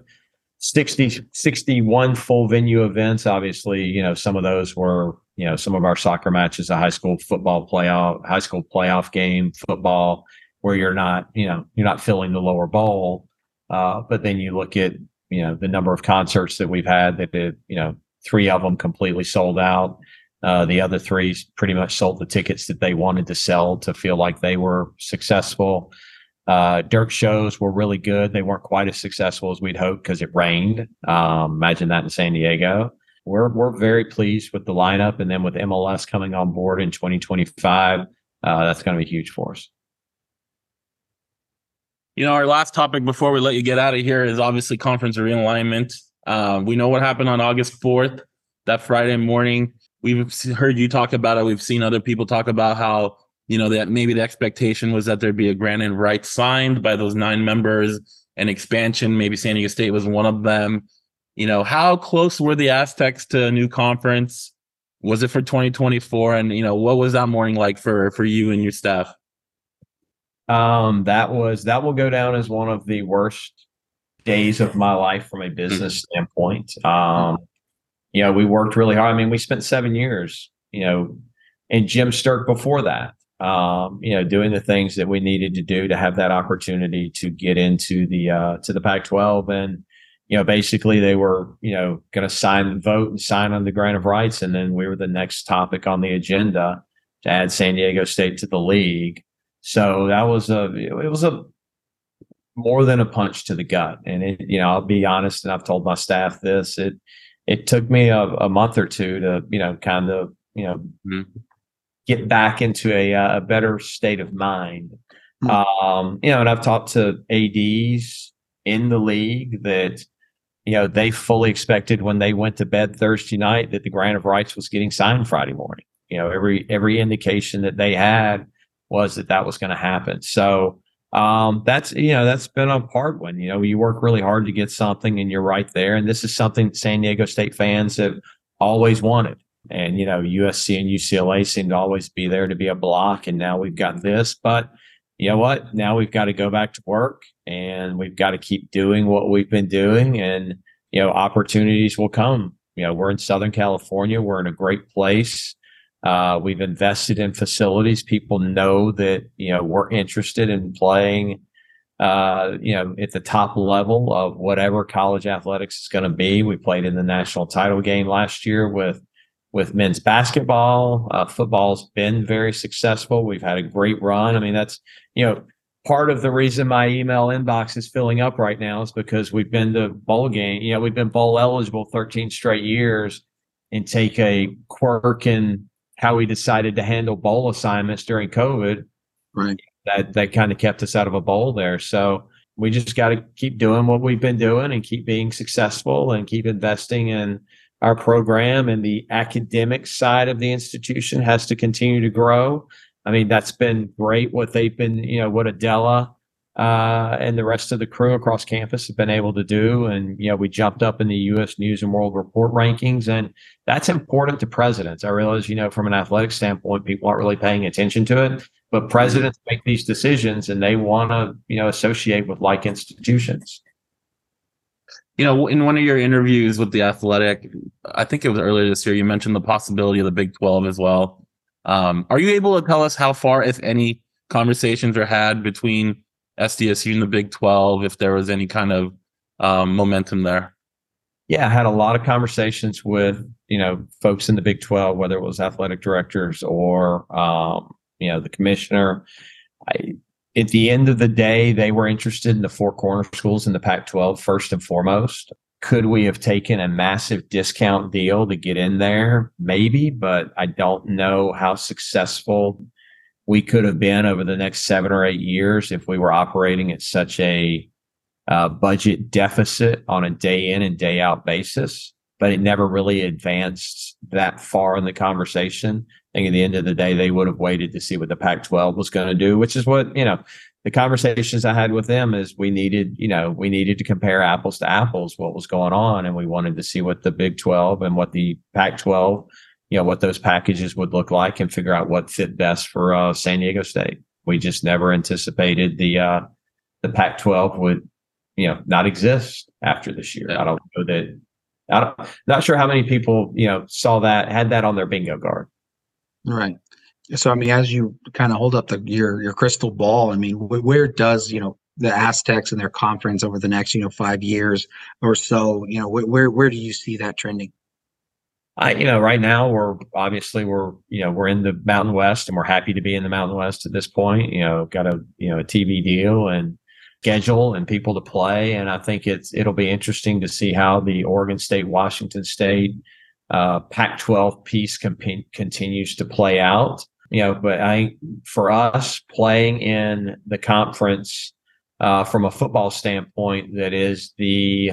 60, 61 full venue events. Obviously, you know some of those were you know some of our soccer matches, a high school football playoff, high school playoff game, football, where you're not you know you're not filling the lower bowl. Uh, but then you look at you know the number of concerts that we've had that did, you know Three of them completely sold out. Uh, the other three pretty much sold the tickets that they wanted to sell to feel like they were successful. Uh, dirt shows were really good. They weren't quite as successful as we'd hoped because it rained. Um, imagine that in San Diego. We're we're very pleased with the lineup, and then with MLS coming on board in 2025, uh, that's going to be huge for us. You know, our last topic before we let you get out of here is obviously conference realignment. Uh, we know what happened on August 4th. that Friday morning. We've heard you talk about it. We've seen other people talk about how you know that maybe the expectation was that there'd be a grant and right signed by those nine members and expansion. Maybe San Diego State was one of them. You know, how close were the Aztecs to a new conference? Was it for 2024? And you know, what was that morning like for for you and your staff? Um, that was that will go down as one of the worst days of my life from a business mm-hmm. standpoint. Um, you know, we worked really hard. I mean, we spent seven years, you know, and Jim Sterk before that, um, you know, doing the things that we needed to do to have that opportunity to get into the uh, to the Pac-12, and you know, basically they were, you know, going to sign the vote and sign on the grant of rights, and then we were the next topic on the agenda to add San Diego State to the league. So that was a it was a more than a punch to the gut. And it, you know, I'll be honest, and I've told my staff this. It it took me a, a month or two to you know kind of you know mm-hmm. get back into a, uh, a better state of mind. Mm-hmm. Um, you know, and I've talked to ads in the league that you know they fully expected when they went to bed Thursday night that the grant of rights was getting signed Friday morning. You know, every every indication that they had was that that was going to happen. So um, that's you know that's been a hard one. You know, you work really hard to get something, and you're right there. And this is something San Diego State fans have always wanted. And you know, USC and UCLA seem to always be there to be a block, and now we've got this. But you know what? Now we've got to go back to work, and we've got to keep doing what we've been doing, and you know, opportunities will come. You know, we're in Southern California. We're in a great place. Uh, we've invested in facilities. People know that you know we're interested in playing, uh, you know, at the top level of whatever college athletics is going to be. We played in the national title game last year with with men's basketball. Uh, football's been very successful. We've had a great run. I mean, that's you know part of the reason my email inbox is filling up right now is because we've been to bowl game. You know, we've been bowl eligible 13 straight years and take a quirk and how we decided to handle bowl assignments during COVID. Right. That that kind of kept us out of a bowl there. So we just got to keep doing what we've been doing and keep being successful and keep investing in our program and the academic side of the institution has to continue to grow. I mean, that's been great what they've been, you know, what Adela uh, and the rest of the crew across campus have been able to do. And, you know, we jumped up in the U.S. News and World Report rankings, and that's important to presidents. I realize, you know, from an athletic standpoint, people aren't really paying attention to it, but presidents make these decisions and they want to, you know, associate with like institutions. You know, in one of your interviews with the Athletic, I think it was earlier this year, you mentioned the possibility of the Big 12 as well. Um, are you able to tell us how far, if any, conversations are had between SDSU in the Big 12 if there was any kind of um, momentum there. Yeah, I had a lot of conversations with you know folks in the Big 12, whether it was athletic directors or um, you know the commissioner. I, at the end of the day, they were interested in the four corner schools in the Pac 12 first and foremost. Could we have taken a massive discount deal to get in there? Maybe, but I don't know how successful we could have been over the next seven or eight years if we were operating at such a uh, budget deficit on a day in and day out basis. But it never really advanced that far in the conversation. I think at the end of the day, they would have waited to see what the Pac 12 was going to do, which is what, you know, the conversations I had with them is we needed, you know, we needed to compare apples to apples, what was going on. And we wanted to see what the Big 12 and what the Pac 12 you know what those packages would look like and figure out what fit best for uh, San Diego State. We just never anticipated the uh, the Pac-12 would you know not exist after this year. I don't know that. I don't, not sure how many people you know saw that had that on their bingo card. Right. So I mean, as you kind of hold up the, your your crystal ball, I mean, where does you know the Aztecs and their conference over the next you know five years or so? You know, where where do you see that trending? I, you know, right now we're obviously we're, you know, we're in the Mountain West and we're happy to be in the Mountain West at this point. You know, got a, you know, a TV deal and schedule and people to play. And I think it's, it'll be interesting to see how the Oregon State, Washington State, uh, Pac 12 piece comp- continues to play out. You know, but I, for us playing in the conference, uh, from a football standpoint, that is the,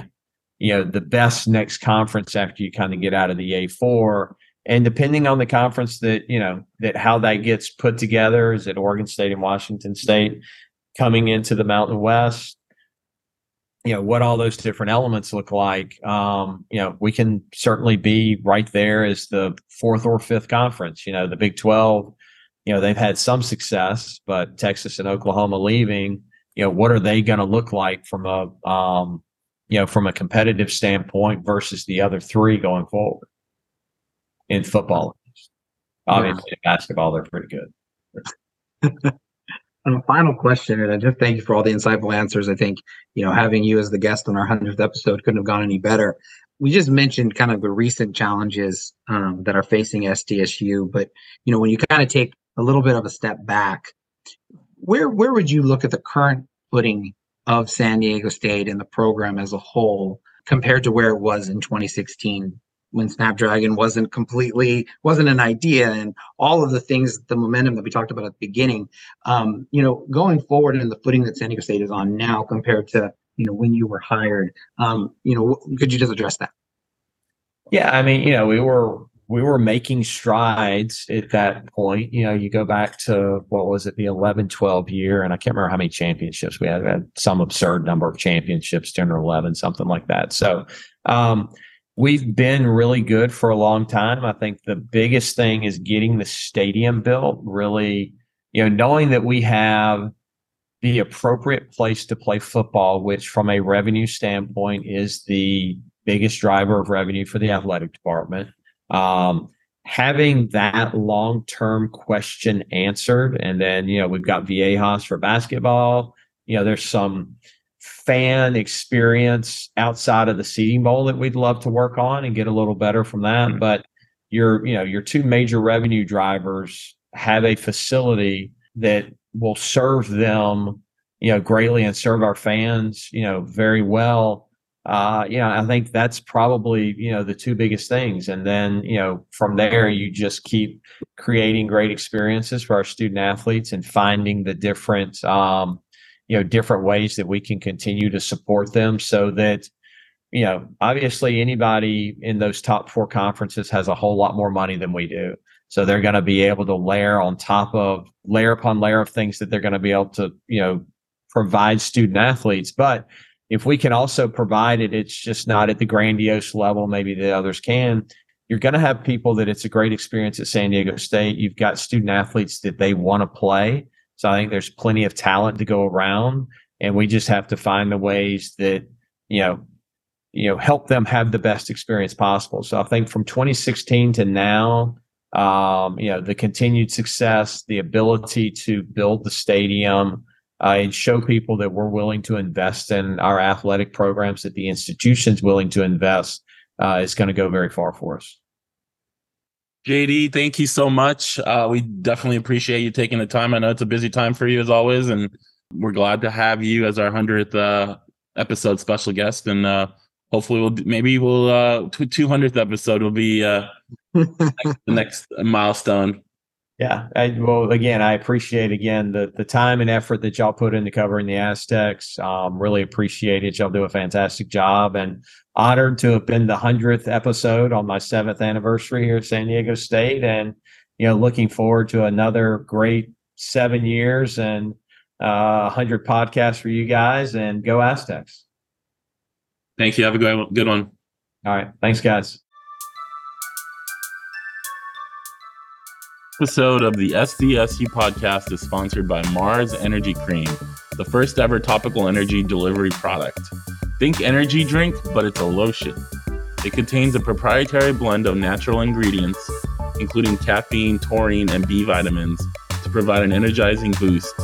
you know, the best next conference after you kind of get out of the A4. And depending on the conference that, you know, that how that gets put together, is it Oregon State and Washington State coming into the Mountain West? You know, what all those different elements look like. Um, you know, we can certainly be right there as the fourth or fifth conference. You know, the Big 12, you know, they've had some success, but Texas and Oklahoma leaving, you know, what are they going to look like from a, um, you know, from a competitive standpoint versus the other three going forward in football. Obviously, in basketball, they're pretty good. And a final question, and I just thank you for all the insightful answers. I think, you know, having you as the guest on our 100th episode couldn't have gone any better. We just mentioned kind of the recent challenges um, that are facing SDSU, but, you know, when you kind of take a little bit of a step back, where where would you look at the current footing of San Diego State and the program as a whole compared to where it was in 2016 when Snapdragon wasn't completely wasn't an idea and all of the things, the momentum that we talked about at the beginning. Um, you know, going forward in the footing that San Diego State is on now compared to you know when you were hired. Um, you know, could you just address that? Yeah, I mean, you know, we were we were making strides at that point. You know, you go back to what was it, the 11 12 year, and I can't remember how many championships we had. We had some absurd number of championships, 10 or 11, something like that. So, um, we've been really good for a long time. I think the biggest thing is getting the stadium built, really, you know, knowing that we have the appropriate place to play football, which from a revenue standpoint is the biggest driver of revenue for the athletic department um, having that long term question answered. And then, you know, we've got Viejas for basketball. You know, there's some fan experience outside of the seating bowl that we'd love to work on and get a little better from that. Mm-hmm. But your, you know, your two major revenue drivers have a facility that will serve them, you know, greatly and serve our fans, you know, very well uh, know, I think that's probably, you know, the two biggest things. And then, you know, from there, you just keep creating great experiences for our student athletes and finding the different, um, you know, different ways that we can continue to support them so that, you know, obviously anybody in those top four conferences has a whole lot more money than we do. So they're going to be able to layer on top of layer upon layer of things that they're going to be able to, you know, provide student athletes. But if we can also provide it, it's just not at the grandiose level maybe the others can. You're going to have people that it's a great experience at San Diego State. You've got student athletes that they want to play. So I think there's plenty of talent to go around, and we just have to find the ways that you know, you know, help them have the best experience possible. So I think from 2016 to now, um, you know, the continued success, the ability to build the stadium, uh, and show people that we're willing to invest in our athletic programs, that the institution's willing to invest, uh, is going to go very far for us. JD, thank you so much. Uh, we definitely appreciate you taking the time. I know it's a busy time for you as always, and we're glad to have you as our hundredth uh, episode special guest. And uh, hopefully, we'll maybe we'll uh, two hundredth episode will be uh, the next milestone. Yeah. I, well, again, I appreciate again the the time and effort that y'all put into covering the Aztecs. Um, really appreciate it. Y'all do a fantastic job, and honored to have been the hundredth episode on my seventh anniversary here at San Diego State, and you know, looking forward to another great seven years and uh, hundred podcasts for you guys. And go Aztecs! Thank you. Have a good good one. All right. Thanks, guys. Episode of the SDSU podcast is sponsored by Marz Energy Cream, the first ever topical energy delivery product. Think energy drink, but it's a lotion. It contains a proprietary blend of natural ingredients, including caffeine, taurine, and B vitamins, to provide an energizing boost.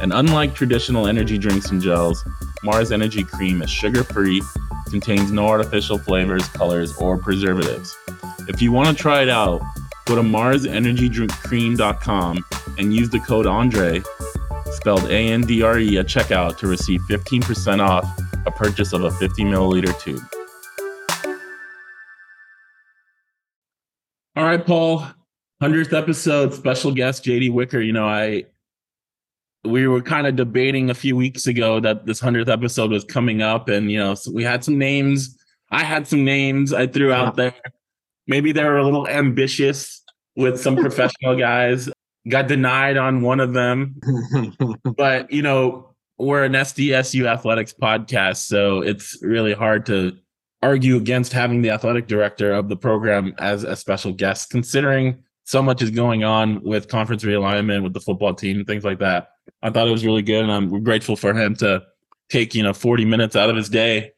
And unlike traditional energy drinks and gels, Marz Energy Cream is sugar free, contains no artificial flavors, colors, or preservatives. If you want to try it out, Go to marzenergydrinkcream.com and use the code Andre, spelled A N D R E, at checkout to receive 15% off a purchase of a 50 milliliter tube. All right, Paul, 100th episode, special guest JD Wicker. You know, I we were kind of debating a few weeks ago that this 100th episode was coming up and you know so we had some names I had some names I threw out there. Maybe they were a little ambitious with some professional guys. Got denied on one of them. but, you know, we're an SDSU athletics podcast, so it's really hard to argue against having the athletic director of the program as a special guest, considering so much is going on with conference realignment with the football team and things like that. I thought it was really good, and I'm grateful for him to take you know 40 minutes out of his day,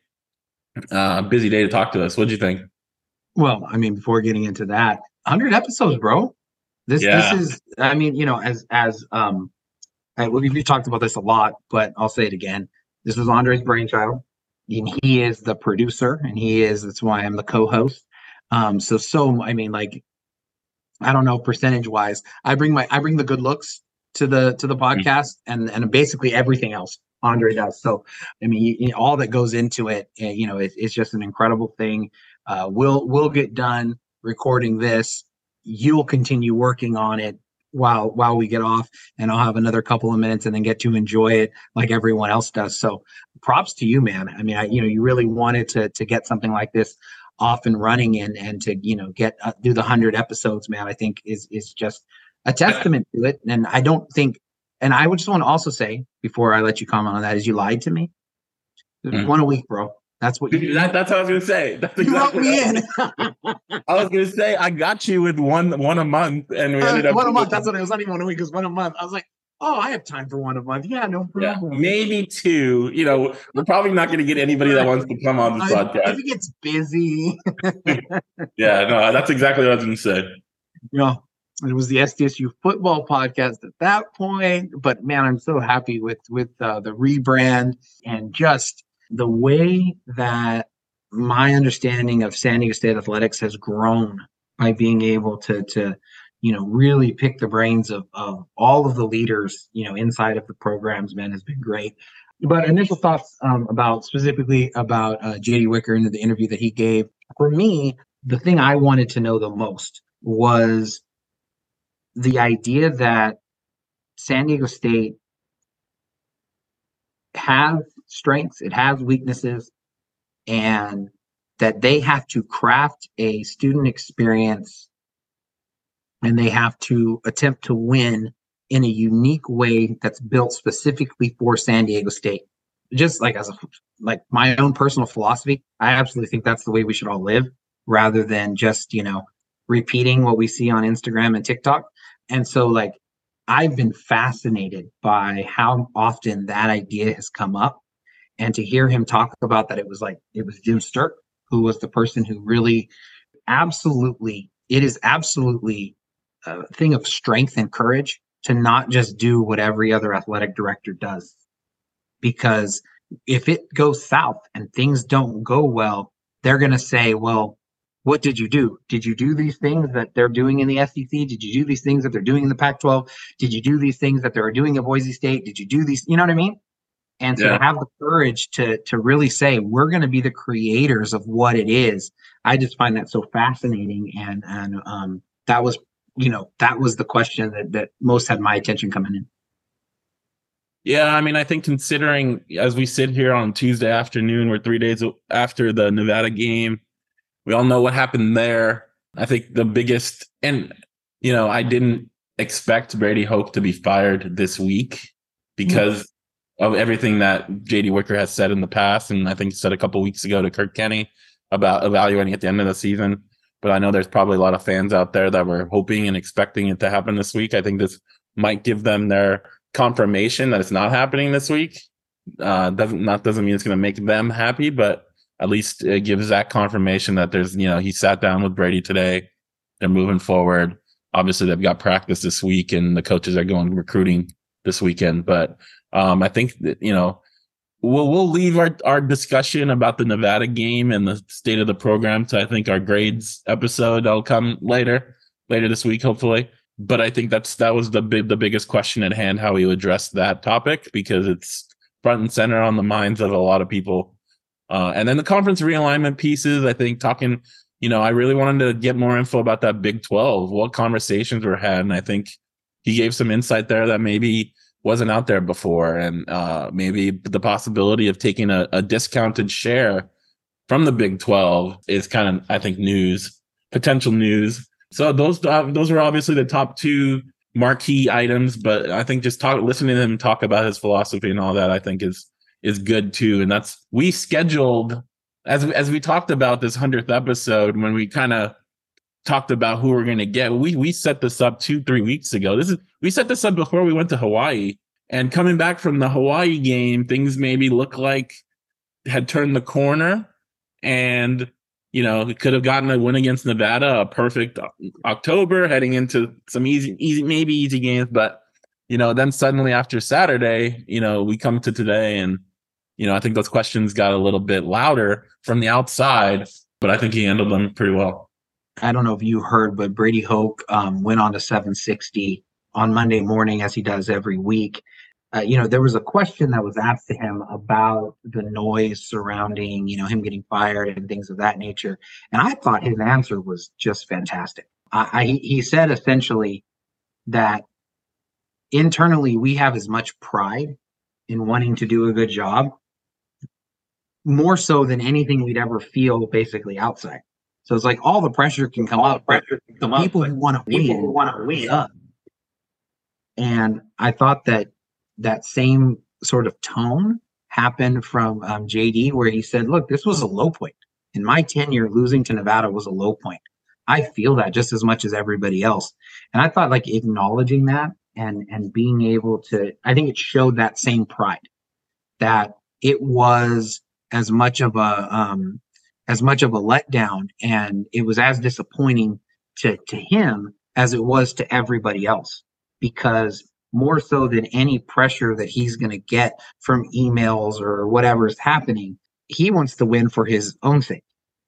uh, busy day to talk to us. What do you think? Well, I mean, before getting into that, 100 episodes, bro. This Yeah. this is. I mean, you know, as as um, I, we've we've talked about this a lot, but I'll say it again. This was Andre's brainchild, and he is the producer, and he is. That's why I'm the co-host. Um, so so I mean, like, I don't know percentage wise. I bring my I bring the good looks to the to the podcast, and and basically everything else Andre does. So I mean, you, you- all that goes into it, eh, you know, it, it's just an incredible thing. Uh, we'll we'll get done recording this. You'll continue working on it while while we get off, and I'll have another couple of minutes and then get to enjoy it like everyone else does. So, props to you, man. I mean, I, you know, you really wanted to to get something like this off and running and and to you know get uh, do the hundred episodes, man. I think is is just a testament to it. And I don't think, and I would just want to also say before I let you comment on that, is you lied to me. Mm. One a week, bro. That's what you, That, that's what I was gonna say. That's you wrote me in. I was gonna say I got you with one one a month, and we ended up one a month. That's what it was. Not even one a week. It was one a month. I was like, oh, I have time for one a month. Yeah, no Yeah, problem. maybe two. You know, we're probably not going to get anybody that wants to come on this I, podcast. if it gets busy, Yeah, no, that's exactly what I was going to say. you know, it was the SDSU football podcast at that point. But man, I'm so happy with with uh, the rebrand and just the way that my understanding of San Diego State athletics has grown by being able to to you know really pick the brains of of all of the leaders you know inside of the programs. Man, has been great. But initial thoughts um, about specifically about uh, JD Wicker and the interview that he gave. For me, the thing I wanted to know the most was the idea that San Diego State has strengths, it has weaknesses, and that they have to craft a student experience and they have to attempt to win in a unique way that's built specifically for San Diego State. Just like as a like my own personal philosophy, I absolutely think that's the way we should all live rather than just, you know, repeating what we see on Instagram and TikTok. And so like I've been fascinated by how often that idea has come up and to hear him talk about that it was like it was Jim Sterk who was the person who really absolutely it is absolutely a thing of strength and courage to not just do what every other athletic director does because if it goes south and things don't go well they're going to say well what did you do? Did you do these things that they're doing in the SEC? Did you do these things that they're doing in the Pac 12? Did you do these things that they're doing at Boise State? Did you do these? You know what I mean? And so Yeah. to have the courage to to really say we're going to be the creators of what it is, I just find that so fascinating. And and um, that was you know that was the question that that most had my attention coming in. Yeah, I mean, I think considering as we sit here on Tuesday afternoon, we're three days after the Nevada game. We all know what happened there. I think the biggest, and you know, I didn't expect Brady Hoke to be fired this week because of everything that JD Wicker has said in the past, and I think he said a couple weeks ago to Kirk Kenney about evaluating at the end of the season. But I know there's probably a lot of fans out there that were hoping and expecting it to happen this week. I think this might give them their confirmation that it's not happening this week. Uh, doesn't not doesn't mean it's going to make them happy, but at least it gives that confirmation that there's you know he sat down with Brady today. They're moving forward. Obviously, they've got practice this week, and the coaches are going recruiting this weekend. But um, I think that you know we'll we'll leave our our discussion about the Nevada game and the state of the program to I think our grades episode. That'll come later later this week, hopefully but I think that's that was the big the biggest question at hand how you address that topic because it's front and center on the minds of a lot of people. Uh, and then the conference realignment pieces, I think talking, you know, I really wanted to get more info about that Big 12, what conversations were had. And I think he gave some insight there that maybe wasn't out there before. And uh, maybe the possibility of taking a, a discounted share from the Big 12 is kind of, I think, news, potential news. So those uh, those are obviously the top two marquee items, but I think just talk listening to him talk about his philosophy and all that, I think is is good too. And that's we scheduled as as we talked about this hundredth episode when we kind of talked about who we're going to get. We we set this up two three weeks ago. This is we set this up before we went to Hawaii. And coming back from the Hawaii game, things maybe look like had turned the corner, and you know could have gotten a win against Nevada, a perfect October, heading into some easy easy maybe easy games, but you know then suddenly after Saturday, you know we come to today and you know, I think those questions got a little bit louder from the outside, but I think he handled them pretty well. I don't know if you heard, but Brady Hoke um, went on to 760 on Monday morning, as he does every week. Uh, you know, there was a question that was asked to him about the noise surrounding, you know, him getting fired and things of that nature. And I thought his answer was just fantastic. I, I, he said essentially that internally we have as much pride in wanting to do a good job more so than anything we'd ever feel basically outside. So it's like all the pressure can come all up. Pressure can come people up, who want to win people want to win. Up. And I thought that that same sort of tone happened from um, JD, where he said, "Look, this was a low point in my tenure. Losing to Nevada was a low point. I feel that just as much as everybody else." And I thought, like acknowledging that and and being able to, I think it showed that same pride that it was as much of a um, as much of a letdown, and it was as disappointing to to him as it was to everybody else because more so than any pressure that he's going to get from emails or whatever is happening, he wants to win for his own sake.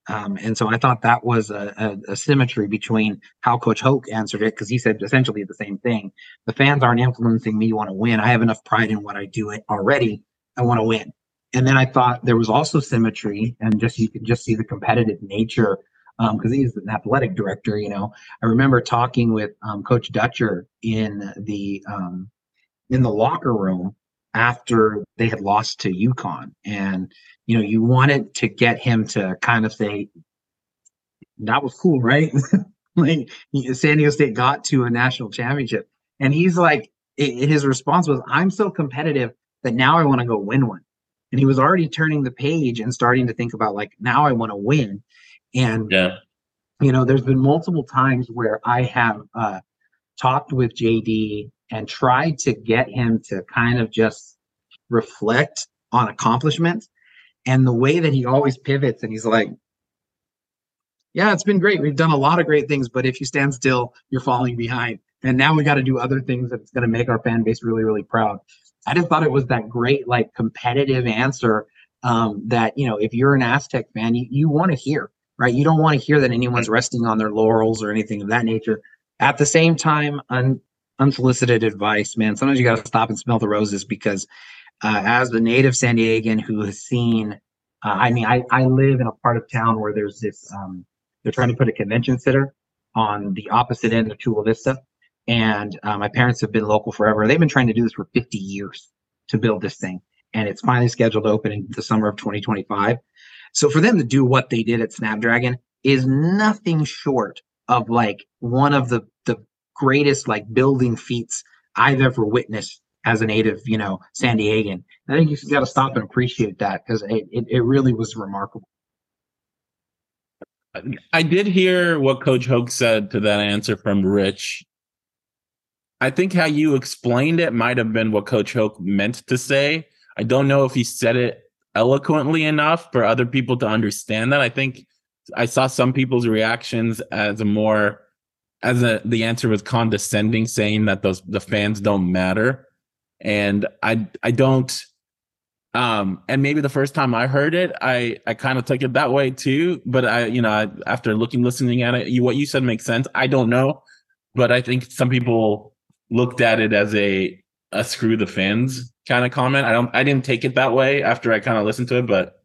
Um, and so I thought that was a, a, a, symmetry between how Coach Hoke answered it because he said essentially the same thing. The fans aren't influencing me. You want to win. I have enough pride in what I do it already. I want to win and then I thought there was also symmetry, and just you could just see the competitive nature because um, he's an athletic director. You know, I remember talking with um, Coach Dutcher in the um, in the locker room after they had lost to UConn, and you know, you wanted to get him to kind of say, "That was cool, right?" like San Diego State got to a national championship, and he's like, his response was, "I'm so competitive that now I want to go win one." And he was already turning the page and starting to think about like now I want to win. And yeah, you know, there's been multiple times where I have uh, talked with JD and tried to get him to kind of just reflect on accomplishments. And the way that he always pivots and he's like, yeah, it's been great. We've done a lot of great things, but if you stand still, you're falling behind. And now we got to do other things that's going to make our fan base really, really proud. I just thought it was that great, like competitive answer um, that, you know, if you're an Aztec fan, you, you want to hear, right? You don't want to hear that anyone's resting on their laurels or anything of that nature. At the same time, un, unsolicited advice, man, sometimes you got to stop and smell the roses because uh, as the native San Diegan who has seen, uh, I mean, I, I live in a part of town where there's this, um, they're trying to put a convention center on the opposite end of Chula Vista. And uh, my parents have been local forever. They've been trying to do this for 50 years to build this thing. And it's finally scheduled to open in the summer of 2025. So for them to do what they did at Snapdragon is nothing short of like one of the, the greatest like building feats I've ever witnessed as a native, you know, San Diegan. I think you got to stop and appreciate that because it, it, it really was remarkable. I did hear what Coach Hoke said to that answer from Rich I think how you explained it might have been what Coach Hoke meant to say. I don't know if he said it eloquently enough for other people to understand that. I think I saw some people's reactions as a more as a the answer was condescending, saying that those the fans don't matter. And I I don't um and maybe the first time I heard it, I I kind of took it that way too. But I, you know, I, after looking, listening at it, you, what you said makes sense. I don't know, but I think some people looked at it as a a screw the fans kind of comment. I don't I didn't take it that way after I kind of listened to it, but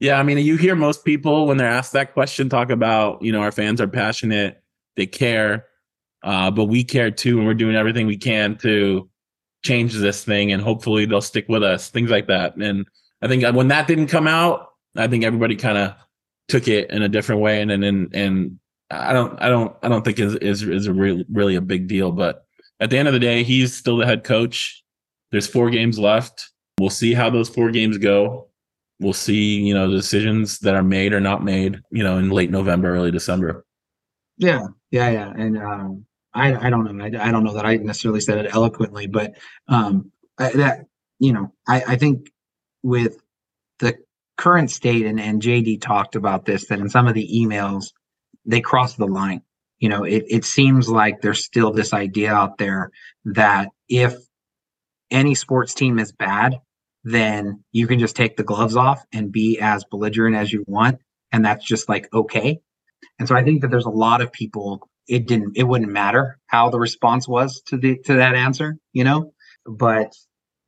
yeah, I mean, you hear most people when they're asked that question talk about, you know, our fans are passionate, they care, uh, but we care too, and we're doing everything we can to change this thing, and hopefully they'll stick with us, things like that. And I think when that didn't come out, I think everybody kind of took it in a different way, and and and, I don't I don't I don't think is is is a real, really a big deal. But at the end of the day, he's still the head coach. There's four games left. We'll see how those four games go. We'll see, you know, the decisions that are made or not made, you know, in late November, early December. Yeah, yeah, yeah. And um, I, I don't know. I, I don't know that I necessarily said it eloquently, but um, I, that you know, I, I think with the current state, and, and JD talked about this, that in some of the emails they cross the line. You know, it, it seems like there's still this idea out there that if any sports team is bad, then you can just take the gloves off and be as belligerent as you want. And that's just like okay. And so I think that there's a lot of people it didn't it wouldn't matter how the response was to the to that answer, you know. But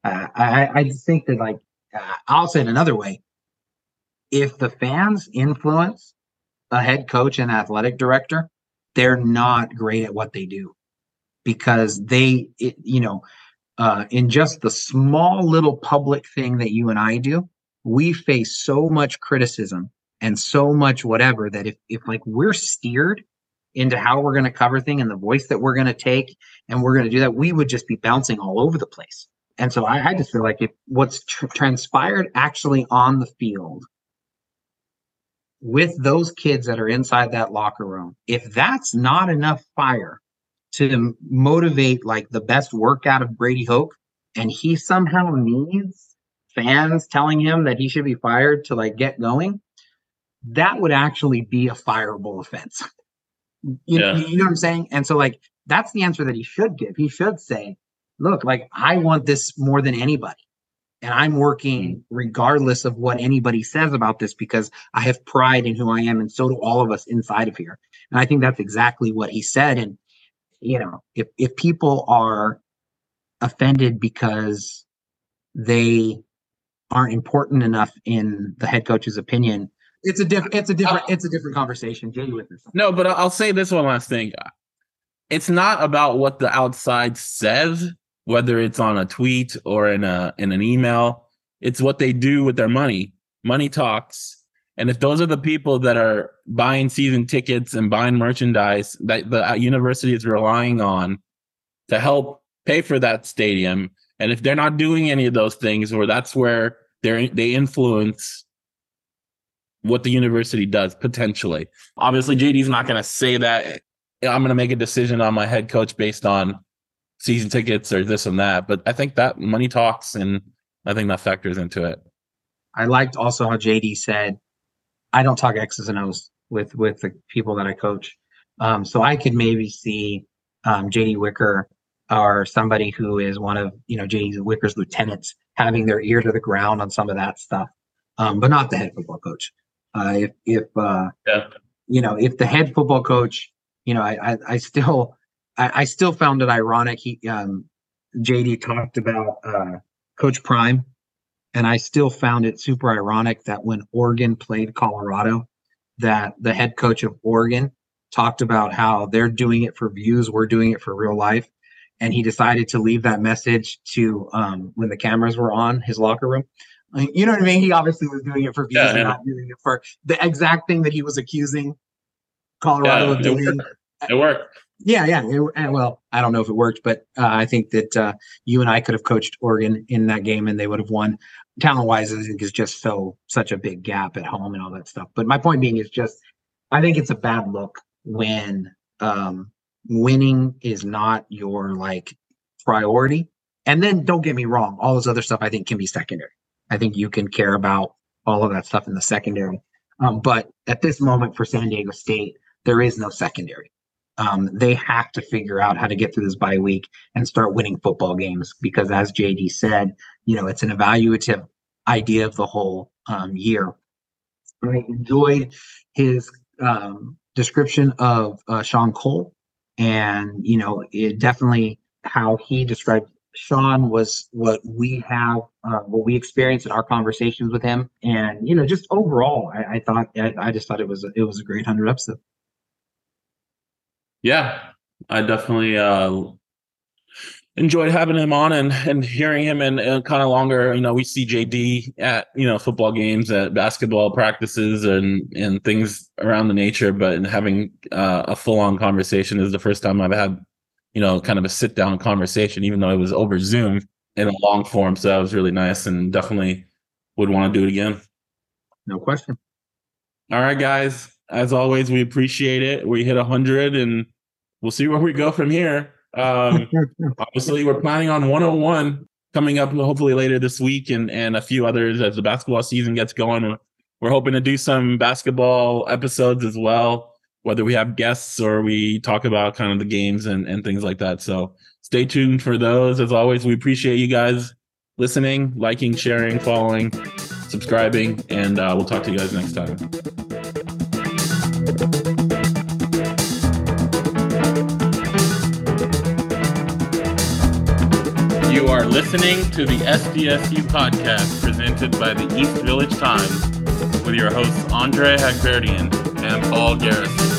uh, I I think that like uh, I'll say it another way. If the fans influence a head coach and athletic director, they're not great at what they do because they, it, you know, uh, in just the small little public thing that you and I do, we face so much criticism and so much whatever that if, if like we're steered into how we're going to cover thing and the voice that we're going to take and we're going to do that, we would just be bouncing all over the place. And so I, I just feel like if what's tr- transpired actually on the field with those kids that are inside that locker room, if that's not enough fire to motivate like the best work out of Brady Hoke, and he somehow needs fans telling him that he should be fired to like get going, that would actually be a fireable offense. You, yeah. you know what I'm saying? And so like that's the answer that he should give. He should say, look, like I want this more than anybody and I'm working mm-hmm. regardless of what anybody says about this because I have pride in who I am, and so do all of us inside of here. And I think that's exactly what he said. And you know, if if people are offended because they aren't important enough in the head coach's opinion, it's a different it's a different uh, it's a different conversation. Jay with this. No, but I'll say this one last thing. It's not about what the outside says whether it's on a tweet or in a in an email. It's what they do with their money. Money talks. And if those are the people that are buying season tickets and buying merchandise that the uh, university is relying on to help pay for that stadium, and if they're not doing any of those things, or that's where they they influence what the university does potentially. Obviously, JD's not going to say that I'm going to make a decision on my head coach based on season tickets or this and that. But I think that money talks, and I think that factors into it. I liked also how JD said, "I don't talk X's and O's with with the people that I coach." Um, so I could maybe see um, JD Wicker or somebody who is one of you know JD Wicker's lieutenants having their ear to the ground on some of that stuff, um, but not the head football coach. Uh, if if uh, yeah. you know if the head football coach, you know I I, I still I, I still found it ironic. He um, JD talked about uh, Coach Prime, and I still found it super ironic that when Oregon played Colorado, that the head coach of Oregon talked about how they're doing it for views, we're doing it for real life, and he decided to leave that message to um, when the cameras were on his locker room. You know what I mean? He obviously was doing it for views yeah, and yeah. not doing it for the exact thing that he was accusing Colorado yeah, of doing. It worked. It worked. Yeah, yeah. It, well, I don't know if it worked, but uh, I think that uh, you and I could have coached Oregon in that game, and they would have won. Talent wise, I think is just so such a big gap at home and all that stuff. But my point being is just, I think it's a bad look when um, winning is not your like priority. And then don't get me wrong, all this other stuff I think can be secondary. I think you can care about all of that stuff in the secondary. Um, but at this moment for San Diego State, there is no secondary um, they have to figure out how to get through this bye week and start winning football games because, as JD said, you know, it's an evaluative idea of the whole um, year. I enjoyed his um, description of uh, Shaun Cole, and you know, it definitely how he described Shaun was what we have, uh, what we experienced in our conversations with him, and you know, just overall, I, I thought I, I, just thought it was a, it was a great hundred episode. Yeah, I definitely uh enjoyed having him on and and hearing him and, and kind of longer. You know, we see JD at you know football games, at basketball practices, and and things around the nature. But having uh, a full on conversation is the first time I've had you know kind of a sit down conversation, even though it was over Zoom in a long form. So that was really nice, and definitely would want to do it again. No question. All right, guys. As always, we appreciate it. We hit 100 and we'll see where we go from here. Um, obviously, we're planning on 101 coming up hopefully later this week and, and a few others as the basketball season gets going. We're hoping to do some basketball episodes as well, whether we have guests or we talk about kind of the games and, and things like that. So stay tuned for those. As always, we appreciate you guys listening, liking, sharing, following, subscribing, and uh, we'll talk to you guys next time. You are listening to the SDSU podcast presented by the East Village Times with your hosts Andre Haghverdian and Paul Garrison.